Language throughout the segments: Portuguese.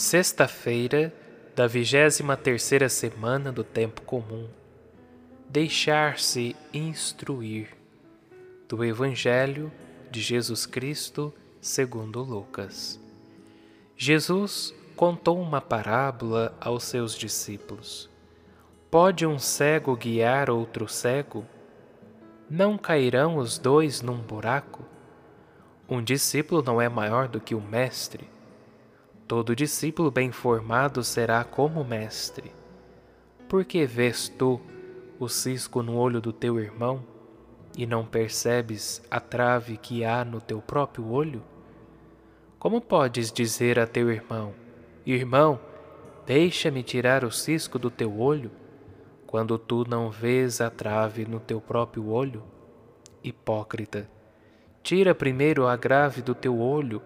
Sexta-feira da vigésima terceira semana do tempo comum. Deixar-se instruir do Evangelho de Jesus Cristo segundo Lucas. Jesus contou uma parábola aos seus discípulos. Pode um cego guiar outro cego? Não cairão os dois num buraco? Um discípulo não é maior do que o mestre Todo discípulo bem formado será como mestre. Por que vês tu o cisco no olho do teu irmão e não percebes a trave que há no teu próprio olho? Como podes dizer a teu irmão: Irmão, deixa-me tirar o cisco do teu olho, quando tu não vês a trave no teu próprio olho? Hipócrita, tira primeiro a grave do teu olho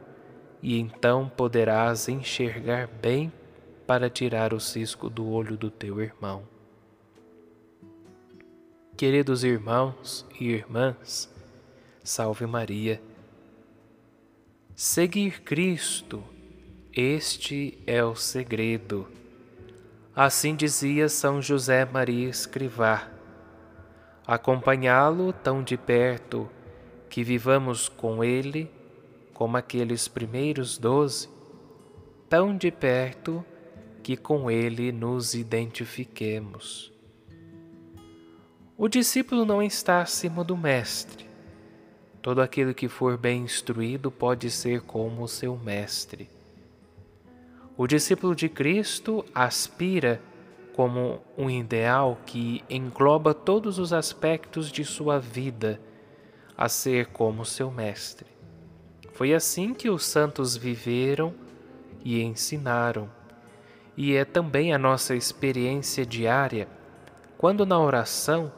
e então poderás enxergar bem para tirar o cisco do olho do teu irmão. Queridos irmãos e irmãs, salve Maria. Seguir Cristo, este é o segredo. Assim dizia São José Maria Escrivá. Acompanhá-lo tão de perto que vivamos com ele como aqueles primeiros doze, tão de perto que com ele nos identifiquemos. O discípulo não está acima do mestre. Todo aquele que for bem instruído pode ser como o seu mestre. O discípulo de Cristo aspira como um ideal que engloba todos os aspectos de sua vida a ser como seu mestre. Foi assim que os santos viveram e ensinaram. E é também a nossa experiência diária, quando na oração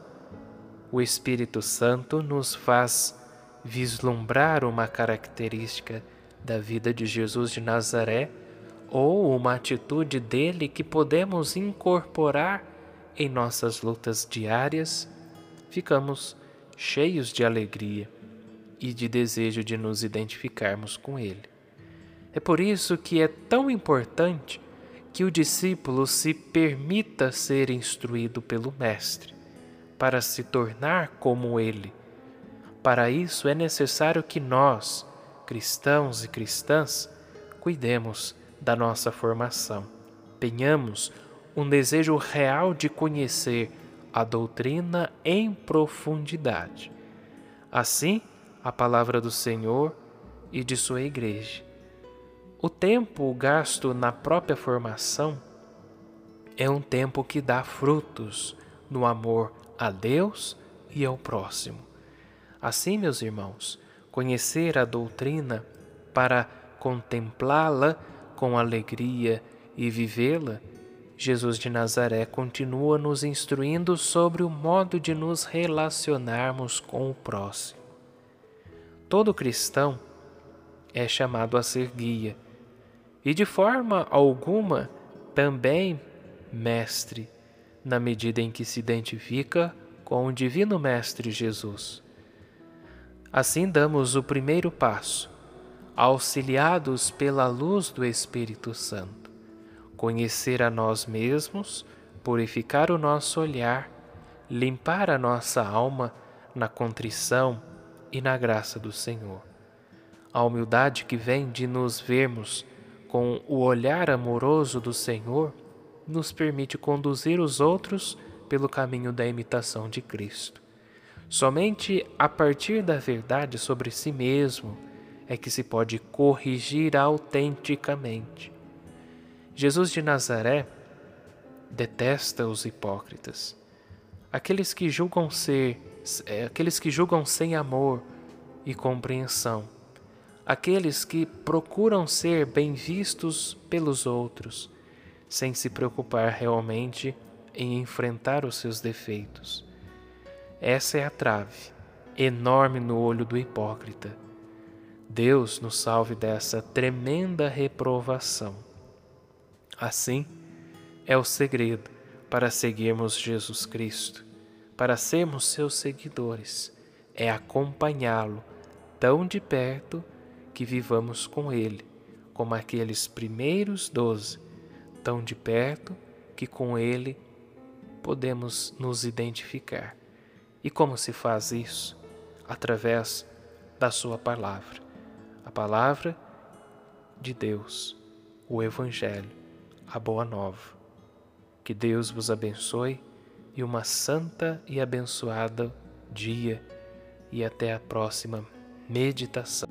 o Espírito Santo nos faz vislumbrar uma característica da vida de Jesus de Nazaré ou uma atitude dele que podemos incorporar em nossas lutas diárias, ficamos cheios de alegria e de desejo de nos identificarmos com Ele. É por isso que é tão importante que o discípulo se permita ser instruído pelo Mestre, para se tornar como Ele. Para isso é necessário que nós, cristãos e cristãs, cuidemos da nossa formação, tenhamos um desejo real de conhecer a doutrina em profundidade. Assim, a palavra do Senhor e de sua igreja. O tempo gasto na própria formação é um tempo que dá frutos no amor a Deus e ao próximo. Assim, meus irmãos, conhecer a doutrina para contemplá-la com alegria e vivê-la, Jesus de Nazaré continua nos instruindo sobre o modo de nos relacionarmos com o próximo. Todo cristão é chamado a ser guia e, de forma alguma, também mestre, na medida em que se identifica com o Divino Mestre Jesus. Assim damos o primeiro passo, auxiliados pela luz do Espírito Santo, conhecer a nós mesmos, purificar o nosso olhar, limpar a nossa alma na contrição e na graça do Senhor. A humildade que vem de nos vermos com o olhar amoroso do Senhor nos permite conduzir os outros pelo caminho da imitação de Cristo. Somente a partir da verdade sobre si mesmo é que se pode corrigir autenticamente. Jesus de Nazaré detesta os hipócritas, aqueles que julgam ser é, aqueles que julgam sem amor e compreensão, aqueles que procuram ser bem vistos pelos outros, sem se preocupar realmente em enfrentar os seus defeitos. Essa é a trave, enorme no olho do hipócrita. Deus nos salve dessa tremenda reprovação. Assim, é o segredo para seguirmos Jesus Cristo para sermos seus seguidores é acompanhá-lo tão de perto que vivamos com ele, como aqueles primeiros doze, tão de perto que com Ele podemos nos identificar. E como se faz isso? Através da Sua palavra, a palavra de Deus, o Evangelho, a Boa Nova. Que Deus vos abençoe e uma santa e abençoada dia e até a próxima meditação.